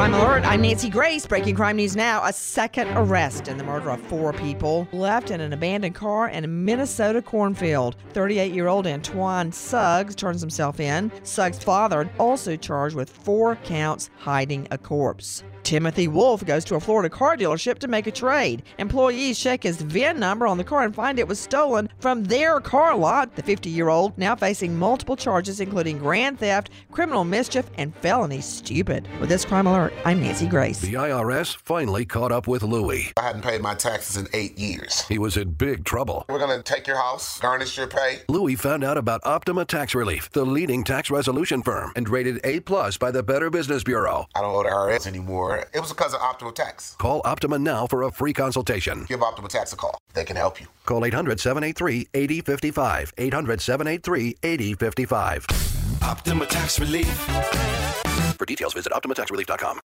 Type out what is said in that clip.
Crime Alert, I'm Nancy Grace. Breaking crime news now. A second arrest in the murder of four people left in an abandoned car in a Minnesota cornfield. 38 year old Antoine Suggs turns himself in. Suggs' father also charged with four counts hiding a corpse. Timothy Wolf goes to a Florida car dealership to make a trade. Employees check his VIN number on the car and find it was stolen from their car lot. The 50 year old now facing multiple charges, including grand theft, criminal mischief, and felony stupid. With this crime alert, I'm Nancy Grace. The IRS finally caught up with Louie. I hadn't paid my taxes in eight years. He was in big trouble. We're going to take your house, garnish your pay. Louie found out about Optima Tax Relief, the leading tax resolution firm, and rated A plus by the Better Business Bureau. I don't owe the IRS anymore. It was because of Optima Tax. Call Optima now for a free consultation. Give Optima Tax a call. They can help you. Call 800 783 8055. 800 783 8055. Optima Tax Relief. For details, visit OptimaTaxRelief.com.